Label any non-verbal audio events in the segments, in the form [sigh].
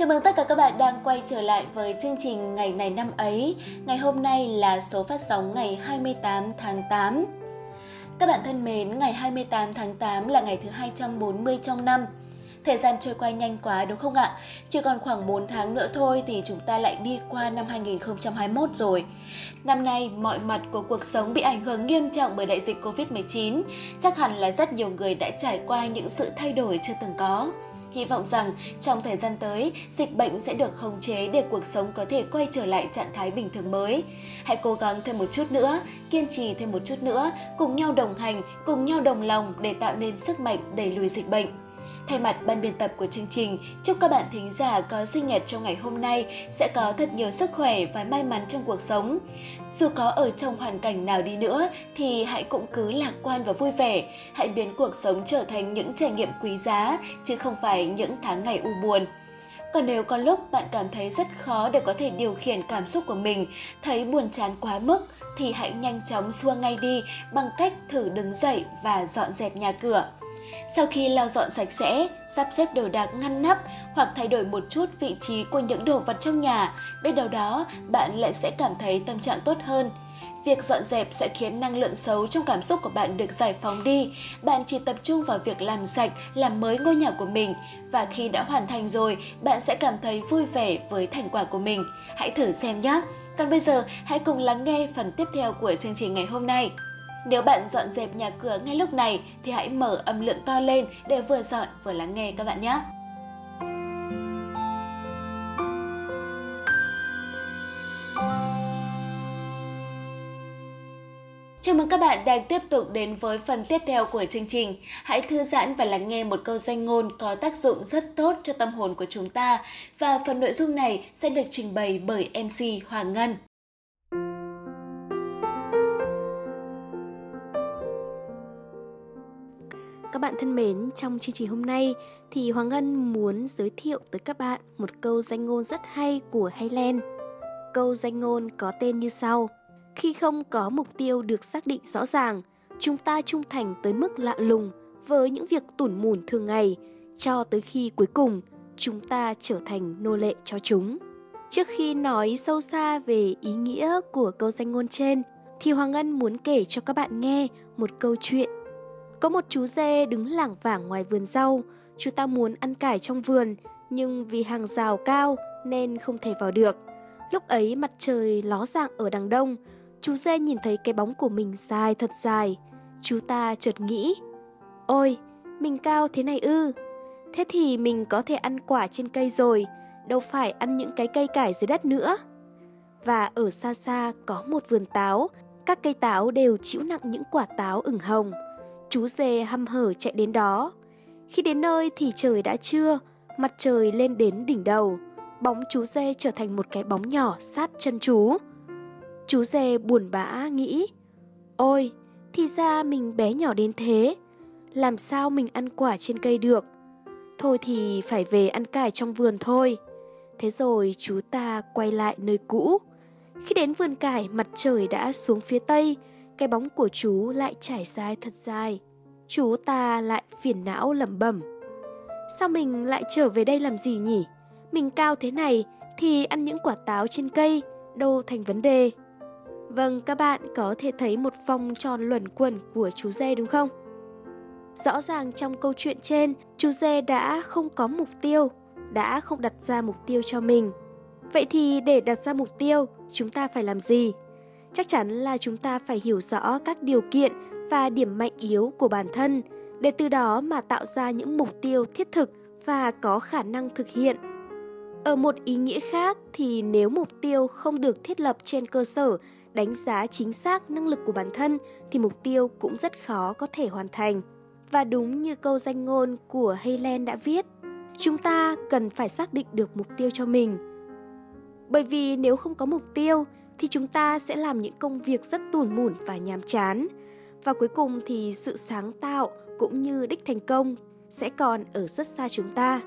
Chào mừng tất cả các bạn đang quay trở lại với chương trình Ngày này năm ấy. Ngày hôm nay là số phát sóng ngày 28 tháng 8. Các bạn thân mến, ngày 28 tháng 8 là ngày thứ 240 trong năm. Thời gian trôi qua nhanh quá đúng không ạ? Chỉ còn khoảng 4 tháng nữa thôi thì chúng ta lại đi qua năm 2021 rồi. Năm nay, mọi mặt của cuộc sống bị ảnh hưởng nghiêm trọng bởi đại dịch Covid-19. Chắc hẳn là rất nhiều người đã trải qua những sự thay đổi chưa từng có. Hy vọng rằng trong thời gian tới, dịch bệnh sẽ được khống chế để cuộc sống có thể quay trở lại trạng thái bình thường mới. Hãy cố gắng thêm một chút nữa, kiên trì thêm một chút nữa, cùng nhau đồng hành, cùng nhau đồng lòng để tạo nên sức mạnh đẩy lùi dịch bệnh. Thay mặt ban biên tập của chương trình, chúc các bạn thính giả có sinh nhật trong ngày hôm nay sẽ có thật nhiều sức khỏe và may mắn trong cuộc sống. Dù có ở trong hoàn cảnh nào đi nữa thì hãy cũng cứ lạc quan và vui vẻ. Hãy biến cuộc sống trở thành những trải nghiệm quý giá chứ không phải những tháng ngày u buồn. Còn nếu có lúc bạn cảm thấy rất khó để có thể điều khiển cảm xúc của mình, thấy buồn chán quá mức thì hãy nhanh chóng xua ngay đi bằng cách thử đứng dậy và dọn dẹp nhà cửa. Sau khi lau dọn sạch sẽ, sắp xếp đồ đạc ngăn nắp hoặc thay đổi một chút vị trí của những đồ vật trong nhà, biết đâu đó bạn lại sẽ cảm thấy tâm trạng tốt hơn. Việc dọn dẹp sẽ khiến năng lượng xấu trong cảm xúc của bạn được giải phóng đi. Bạn chỉ tập trung vào việc làm sạch, làm mới ngôi nhà của mình và khi đã hoàn thành rồi, bạn sẽ cảm thấy vui vẻ với thành quả của mình. Hãy thử xem nhé. Còn bây giờ, hãy cùng lắng nghe phần tiếp theo của chương trình ngày hôm nay. Nếu bạn dọn dẹp nhà cửa ngay lúc này, thì hãy mở âm lượng to lên để vừa dọn vừa lắng nghe các bạn nhé. Chào mừng các bạn đang tiếp tục đến với phần tiếp theo của chương trình. Hãy thư giãn và lắng nghe một câu danh ngôn có tác dụng rất tốt cho tâm hồn của chúng ta và phần nội dung này sẽ được trình bày bởi MC Hoàng Ngân. Các bạn thân mến, trong chương trình hôm nay thì Hoàng Ngân muốn giới thiệu tới các bạn một câu danh ngôn rất hay của Highland. Câu danh ngôn có tên như sau. Khi không có mục tiêu được xác định rõ ràng, chúng ta trung thành tới mức lạ lùng với những việc tủn mùn thường ngày cho tới khi cuối cùng chúng ta trở thành nô lệ cho chúng. Trước khi nói sâu xa về ý nghĩa của câu danh ngôn trên, thì Hoàng Ngân muốn kể cho các bạn nghe một câu chuyện có một chú dê đứng lảng vảng ngoài vườn rau, chú ta muốn ăn cải trong vườn, nhưng vì hàng rào cao nên không thể vào được. Lúc ấy mặt trời ló dạng ở đằng đông, chú dê nhìn thấy cái bóng của mình dài thật dài. Chú ta chợt nghĩ, ôi, mình cao thế này ư. Thế thì mình có thể ăn quả trên cây rồi, đâu phải ăn những cái cây cải dưới đất nữa. Và ở xa xa có một vườn táo, các cây táo đều chịu nặng những quả táo ửng hồng. Chú dê hăm hở chạy đến đó. Khi đến nơi thì trời đã trưa, mặt trời lên đến đỉnh đầu. Bóng chú dê trở thành một cái bóng nhỏ sát chân chú. Chú dê buồn bã nghĩ, ôi, thì ra mình bé nhỏ đến thế, làm sao mình ăn quả trên cây được. Thôi thì phải về ăn cải trong vườn thôi. Thế rồi chú ta quay lại nơi cũ. Khi đến vườn cải, mặt trời đã xuống phía tây, cái bóng của chú lại trải dài thật dài. Chú ta lại phiền não lẩm bẩm. Sao mình lại trở về đây làm gì nhỉ? Mình cao thế này thì ăn những quả táo trên cây đâu thành vấn đề. Vâng, các bạn có thể thấy một vòng tròn luẩn quẩn của chú dê đúng không? Rõ ràng trong câu chuyện trên, chú dê đã không có mục tiêu, đã không đặt ra mục tiêu cho mình. Vậy thì để đặt ra mục tiêu, chúng ta phải làm gì? Chắc chắn là chúng ta phải hiểu rõ các điều kiện và điểm mạnh yếu của bản thân để từ đó mà tạo ra những mục tiêu thiết thực và có khả năng thực hiện. Ở một ý nghĩa khác thì nếu mục tiêu không được thiết lập trên cơ sở đánh giá chính xác năng lực của bản thân thì mục tiêu cũng rất khó có thể hoàn thành. Và đúng như câu danh ngôn của Helen đã viết, chúng ta cần phải xác định được mục tiêu cho mình. Bởi vì nếu không có mục tiêu thì chúng ta sẽ làm những công việc rất tủn mủn và nhàm chán. Và cuối cùng thì sự sáng tạo cũng như đích thành công sẽ còn ở rất xa chúng ta.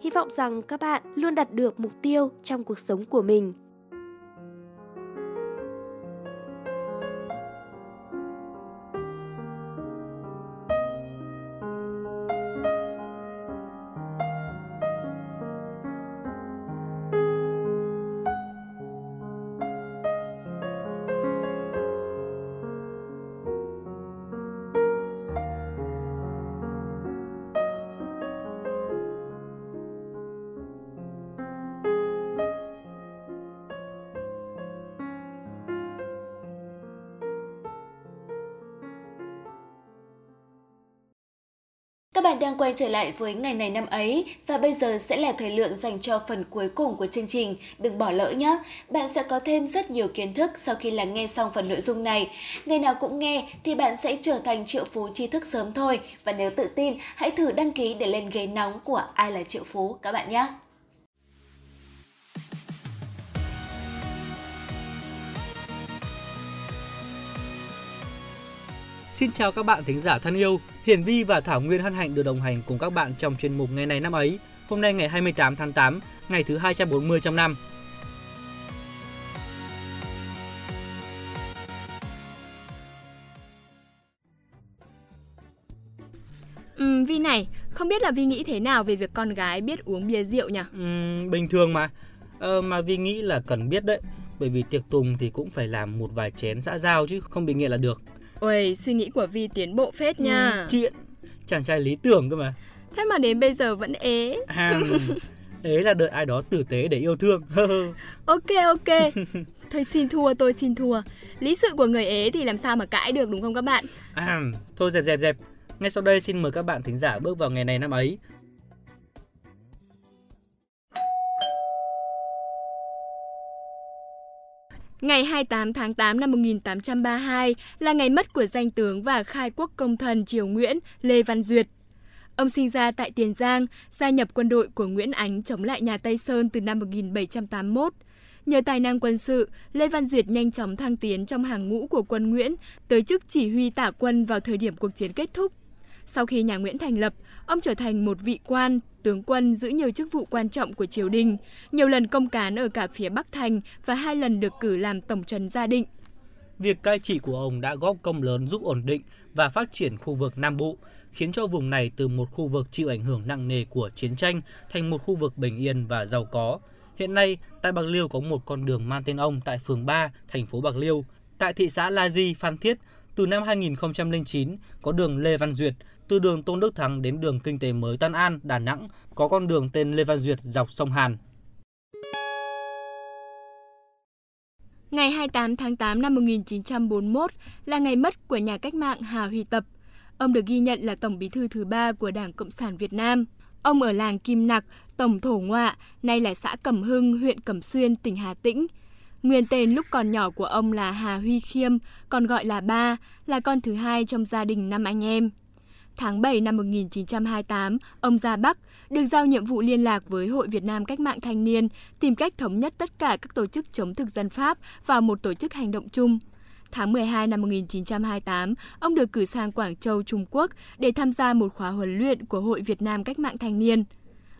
Hy vọng rằng các bạn luôn đạt được mục tiêu trong cuộc sống của mình Các bạn đang quay trở lại với ngày này năm ấy và bây giờ sẽ là thời lượng dành cho phần cuối cùng của chương trình. Đừng bỏ lỡ nhé! Bạn sẽ có thêm rất nhiều kiến thức sau khi lắng nghe xong phần nội dung này. Ngày nào cũng nghe thì bạn sẽ trở thành triệu phú tri thức sớm thôi. Và nếu tự tin, hãy thử đăng ký để lên ghế nóng của Ai là triệu phú các bạn nhé! Xin chào các bạn thính giả thân yêu, Hiển Vi và Thảo Nguyên hân hạnh được đồng hành cùng các bạn trong chuyên mục ngày này năm ấy. Hôm nay ngày 28 tháng 8, ngày thứ 240 trong năm. Ừ, Vi này, không biết là Vi nghĩ thế nào về việc con gái biết uống bia rượu nhỉ? Uhm, bình thường mà. Ờ, mà Vi nghĩ là cần biết đấy. Bởi vì tiệc tùng thì cũng phải làm một vài chén xã giao chứ không bị nghiện là được. Ôi, suy nghĩ của Vi tiến bộ phết nha. Ừ, chuyện chàng trai lý tưởng cơ mà. Thế mà đến bây giờ vẫn ế. À, [laughs] ế là đợi ai đó tử tế để yêu thương. ok ok. Thôi xin thua, tôi xin thua. Lý sự của người ế thì làm sao mà cãi được đúng không các bạn? À, thôi dẹp dẹp dẹp. Ngay sau đây xin mời các bạn thính giả bước vào ngày này năm ấy Ngày 28 tháng 8 năm 1832 là ngày mất của danh tướng và khai quốc công thần Triều Nguyễn Lê Văn Duyệt. Ông sinh ra tại Tiền Giang, gia nhập quân đội của Nguyễn Ánh chống lại nhà Tây Sơn từ năm 1781. Nhờ tài năng quân sự, Lê Văn Duyệt nhanh chóng thăng tiến trong hàng ngũ của quân Nguyễn, tới chức chỉ huy tả quân vào thời điểm cuộc chiến kết thúc. Sau khi nhà Nguyễn thành lập, ông trở thành một vị quan, tướng quân giữ nhiều chức vụ quan trọng của triều đình, nhiều lần công cán ở cả phía Bắc Thành và hai lần được cử làm tổng trấn gia định. Việc cai trị của ông đã góp công lớn giúp ổn định và phát triển khu vực Nam Bộ, khiến cho vùng này từ một khu vực chịu ảnh hưởng nặng nề của chiến tranh thành một khu vực bình yên và giàu có. Hiện nay, tại Bạc Liêu có một con đường mang tên ông tại phường 3, thành phố Bạc Liêu. Tại thị xã La Di, Phan Thiết, từ năm 2009 có đường Lê Văn Duyệt từ đường Tôn Đức Thắng đến đường kinh tế mới Tân An, Đà Nẵng có con đường tên Lê Văn Duyệt dọc sông Hàn. Ngày 28 tháng 8 năm 1941 là ngày mất của nhà cách mạng Hà Huy Tập. Ông được ghi nhận là Tổng bí thư thứ ba của Đảng Cộng sản Việt Nam. Ông ở làng Kim Nặc, Tổng Thổ Ngoạ, nay là xã Cẩm Hưng, huyện Cẩm Xuyên, tỉnh Hà Tĩnh. Nguyên tên lúc còn nhỏ của ông là Hà Huy Khiêm, còn gọi là Ba, là con thứ hai trong gia đình năm anh em. Tháng 7 năm 1928, ông ra Bắc, được giao nhiệm vụ liên lạc với Hội Việt Nam Cách mạng Thanh niên, tìm cách thống nhất tất cả các tổ chức chống thực dân Pháp vào một tổ chức hành động chung. Tháng 12 năm 1928, ông được cử sang Quảng Châu, Trung Quốc để tham gia một khóa huấn luyện của Hội Việt Nam Cách mạng Thanh niên.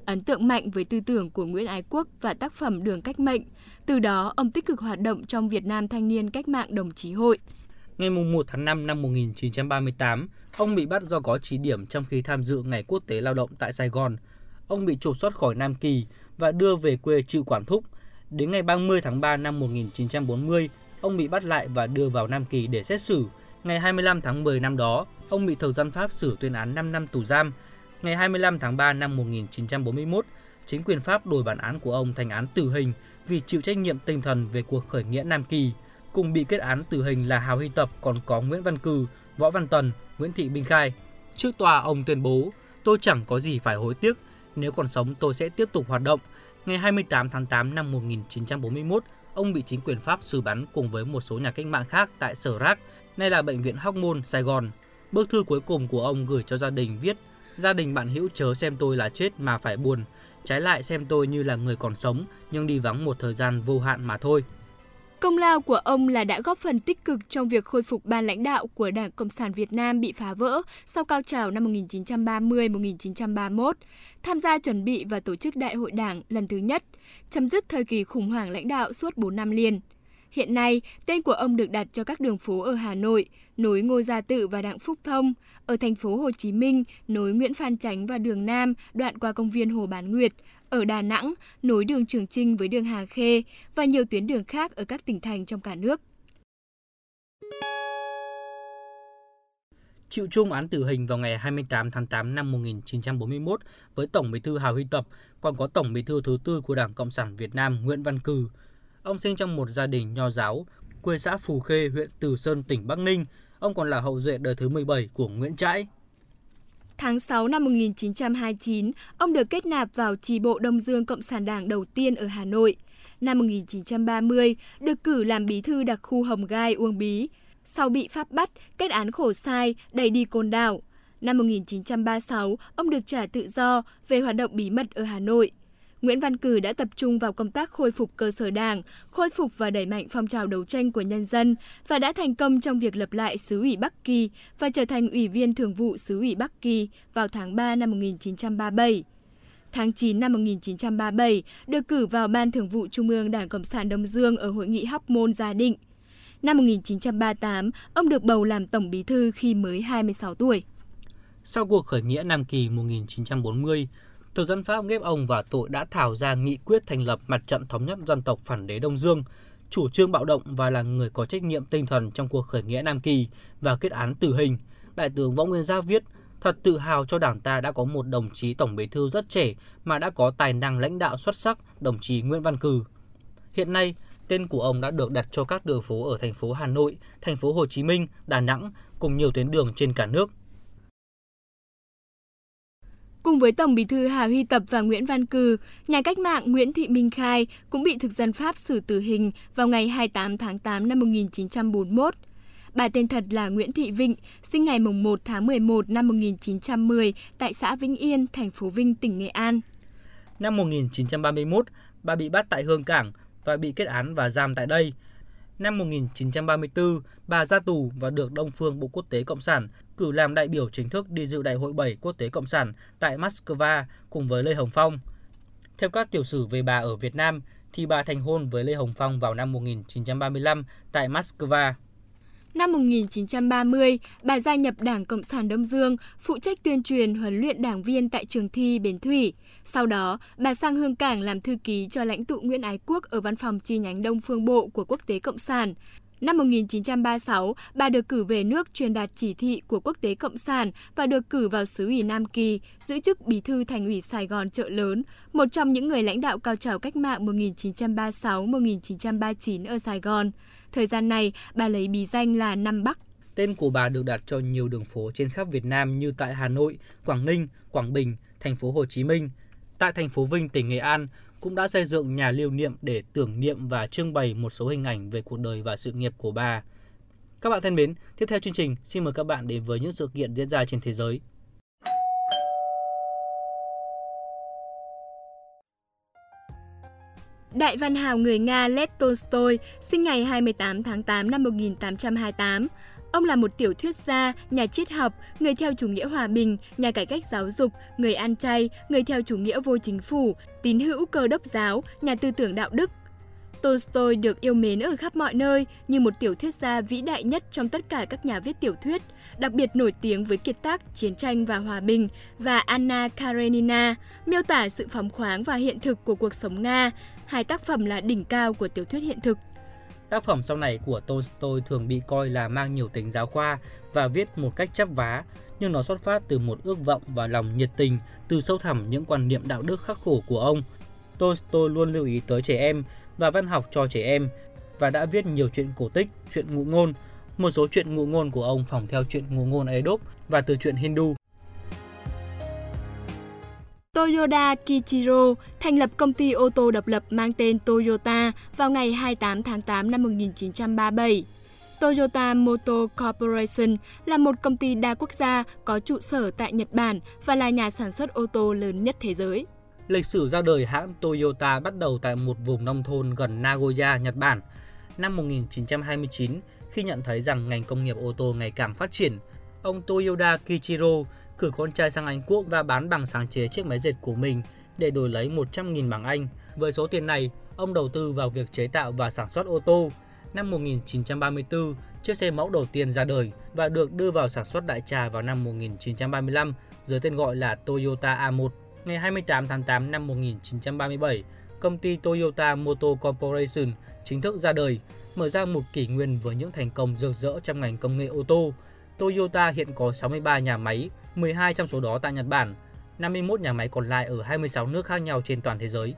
Ấn tượng mạnh với tư tưởng của Nguyễn Ái Quốc và tác phẩm Đường Cách mệnh, từ đó ông tích cực hoạt động trong Việt Nam Thanh niên Cách mạng Đồng chí Hội. Ngày 1 tháng 5 năm 1938, ông bị bắt do có chỉ điểm trong khi tham dự Ngày Quốc tế Lao động tại Sài Gòn. Ông bị trục xuất khỏi Nam Kỳ và đưa về quê chịu quản thúc. Đến ngày 30 tháng 3 năm 1940, ông bị bắt lại và đưa vào Nam Kỳ để xét xử. Ngày 25 tháng 10 năm đó, ông bị thực dân Pháp xử tuyên án 5 năm tù giam. Ngày 25 tháng 3 năm 1941, chính quyền Pháp đổi bản án của ông thành án tử hình vì chịu trách nhiệm tinh thần về cuộc khởi nghĩa Nam Kỳ. Cùng bị kết án tử hình là Hào Huy Tập còn có Nguyễn Văn Cừ, Võ Văn Tần, Nguyễn Thị Minh Khai. Trước tòa ông tuyên bố, tôi chẳng có gì phải hối tiếc, nếu còn sống tôi sẽ tiếp tục hoạt động. Ngày 28 tháng 8 năm 1941, ông bị chính quyền Pháp xử bắn cùng với một số nhà cách mạng khác tại Sở Rác, nay là Bệnh viện Hóc Môn, Sài Gòn. Bức thư cuối cùng của ông gửi cho gia đình viết Gia đình bạn hữu chớ xem tôi là chết mà phải buồn, trái lại xem tôi như là người còn sống nhưng đi vắng một thời gian vô hạn mà thôi. Công lao của ông là đã góp phần tích cực trong việc khôi phục ban lãnh đạo của Đảng Cộng sản Việt Nam bị phá vỡ sau cao trào năm 1930-1931, tham gia chuẩn bị và tổ chức Đại hội Đảng lần thứ nhất, chấm dứt thời kỳ khủng hoảng lãnh đạo suốt 4 năm liền. Hiện nay, tên của ông được đặt cho các đường phố ở Hà Nội, nối Ngô Gia Tự và Đặng Phúc Thông, ở thành phố Hồ Chí Minh, nối Nguyễn Phan Chánh và đường Nam, đoạn qua công viên Hồ Bán Nguyệt, ở Đà Nẵng, nối đường Trường Trinh với đường Hà Khê và nhiều tuyến đường khác ở các tỉnh thành trong cả nước. Chịu chung án tử hình vào ngày 28 tháng 8 năm 1941 với Tổng Bí thư Hà Huy Tập, còn có Tổng Bí thư thứ tư của Đảng Cộng sản Việt Nam Nguyễn Văn Cừ. Ông sinh trong một gia đình nho giáo, quê xã Phù Khê, huyện Từ Sơn, tỉnh Bắc Ninh. Ông còn là hậu duệ đời thứ 17 của Nguyễn Trãi. Tháng 6 năm 1929, ông được kết nạp vào chi bộ Đông Dương Cộng sản Đảng đầu tiên ở Hà Nội. Năm 1930, được cử làm bí thư đặc khu Hồng Gai, Uông Bí. Sau bị Pháp bắt, kết án khổ sai, đẩy đi côn đảo. Năm 1936, ông được trả tự do về hoạt động bí mật ở Hà Nội. Nguyễn Văn Cử đã tập trung vào công tác khôi phục cơ sở đảng, khôi phục và đẩy mạnh phong trào đấu tranh của nhân dân và đã thành công trong việc lập lại xứ ủy Bắc Kỳ và trở thành ủy viên thường vụ xứ ủy Bắc Kỳ vào tháng 3 năm 1937. Tháng 9 năm 1937, được cử vào Ban Thường vụ Trung ương Đảng Cộng sản Đông Dương ở Hội nghị Hóc Môn Gia Định. Năm 1938, ông được bầu làm Tổng Bí thư khi mới 26 tuổi. Sau cuộc khởi nghĩa Nam Kỳ 1940, thực dân Pháp ghép ông và tội đã thảo ra nghị quyết thành lập Mặt trận Thống nhất Dân tộc Phản đế Đông Dương, chủ trương bạo động và là người có trách nhiệm tinh thần trong cuộc khởi nghĩa Nam Kỳ và kết án tử hình. Đại tướng Võ Nguyên Giáp viết, thật tự hào cho đảng ta đã có một đồng chí tổng bí thư rất trẻ mà đã có tài năng lãnh đạo xuất sắc, đồng chí Nguyễn Văn Cừ. Hiện nay, tên của ông đã được đặt cho các đường phố ở thành phố Hà Nội, thành phố Hồ Chí Minh, Đà Nẵng cùng nhiều tuyến đường trên cả nước. Cùng với Tổng Bí thư Hà Huy Tập và Nguyễn Văn Cừ, nhà cách mạng Nguyễn Thị Minh Khai cũng bị thực dân Pháp xử tử hình vào ngày 28 tháng 8 năm 1941. Bà tên thật là Nguyễn Thị Vịnh, sinh ngày 1 tháng 11 năm 1910 tại xã Vĩnh Yên, thành phố Vinh, tỉnh Nghệ An. Năm 1931, bà bị bắt tại Hương Cảng và bị kết án và giam tại đây. Năm 1934, bà ra tù và được Đông Phương Bộ Quốc tế Cộng sản cử làm đại biểu chính thức đi dự Đại hội 7 Quốc tế Cộng sản tại Moscow cùng với Lê Hồng Phong. Theo các tiểu sử về bà ở Việt Nam, thì bà thành hôn với Lê Hồng Phong vào năm 1935 tại Moscow. Năm 1930, bà gia nhập Đảng Cộng sản Đông Dương, phụ trách tuyên truyền huấn luyện đảng viên tại trường thi Bến Thủy. Sau đó, bà sang Hương Cảng làm thư ký cho lãnh tụ Nguyễn Ái Quốc ở văn phòng chi nhánh Đông Phương Bộ của Quốc tế Cộng sản. Năm 1936, bà được cử về nước truyền đạt chỉ thị của Quốc tế Cộng sản và được cử vào xứ ủy Nam Kỳ, giữ chức bí thư thành ủy Sài Gòn chợ lớn, một trong những người lãnh đạo cao trào cách mạng 1936-1939 ở Sài Gòn. Thời gian này, bà lấy bí danh là Nam Bắc. Tên của bà được đặt cho nhiều đường phố trên khắp Việt Nam như tại Hà Nội, Quảng Ninh, Quảng Bình, thành phố Hồ Chí Minh. Tại thành phố Vinh, tỉnh Nghệ An, cũng đã xây dựng nhà lưu niệm để tưởng niệm và trưng bày một số hình ảnh về cuộc đời và sự nghiệp của bà. Các bạn thân mến, tiếp theo chương trình, xin mời các bạn đến với những sự kiện diễn ra trên thế giới. Đại văn hào người Nga Lev Tolstoy sinh ngày 28 tháng 8 năm 1828. Ông là một tiểu thuyết gia, nhà triết học, người theo chủ nghĩa hòa bình, nhà cải cách giáo dục, người ăn chay, người theo chủ nghĩa vô chính phủ, tín hữu cơ đốc giáo, nhà tư tưởng đạo đức. Tolstoy được yêu mến ở khắp mọi nơi như một tiểu thuyết gia vĩ đại nhất trong tất cả các nhà viết tiểu thuyết, đặc biệt nổi tiếng với kiệt tác Chiến tranh và Hòa bình và Anna Karenina, miêu tả sự phóng khoáng và hiện thực của cuộc sống Nga, hai tác phẩm là đỉnh cao của tiểu thuyết hiện thực. Tác phẩm sau này của Tolstoy thường bị coi là mang nhiều tính giáo khoa và viết một cách chắp vá, nhưng nó xuất phát từ một ước vọng và lòng nhiệt tình, từ sâu thẳm những quan niệm đạo đức khắc khổ của ông. Tolstoy luôn lưu ý tới trẻ em và văn học cho trẻ em và đã viết nhiều chuyện cổ tích, chuyện ngụ ngôn. Một số chuyện ngụ ngôn của ông phỏng theo chuyện ngụ ngôn Aesop và từ chuyện Hindu. Toyoda Kichiro thành lập công ty ô tô độc lập mang tên Toyota vào ngày 28 tháng 8 năm 1937. Toyota Motor Corporation là một công ty đa quốc gia có trụ sở tại Nhật Bản và là nhà sản xuất ô tô lớn nhất thế giới. Lịch sử ra đời hãng Toyota bắt đầu tại một vùng nông thôn gần Nagoya, Nhật Bản. Năm 1929, khi nhận thấy rằng ngành công nghiệp ô tô ngày càng phát triển, ông Toyoda Kichiro cử con trai sang Anh Quốc và bán bằng sáng chế chiếc máy dệt của mình để đổi lấy 100.000 bảng Anh. Với số tiền này, ông đầu tư vào việc chế tạo và sản xuất ô tô. Năm 1934, chiếc xe mẫu đầu tiên ra đời và được đưa vào sản xuất đại trà vào năm 1935 dưới tên gọi là Toyota A1. Ngày 28 tháng 8 năm 1937, công ty Toyota Motor Corporation chính thức ra đời, mở ra một kỷ nguyên với những thành công rực rỡ trong ngành công nghệ ô tô. Toyota hiện có 63 nhà máy, 12 trong số đó tại Nhật Bản, 51 nhà máy còn lại ở 26 nước khác nhau trên toàn thế giới.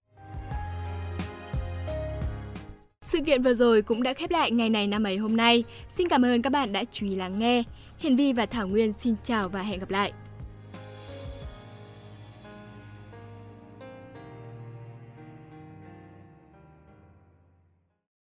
Sự kiện vừa rồi cũng đã khép lại ngày này năm ấy hôm nay. Xin cảm ơn các bạn đã chú ý lắng nghe. Hiền Vi và Thảo Nguyên xin chào và hẹn gặp lại.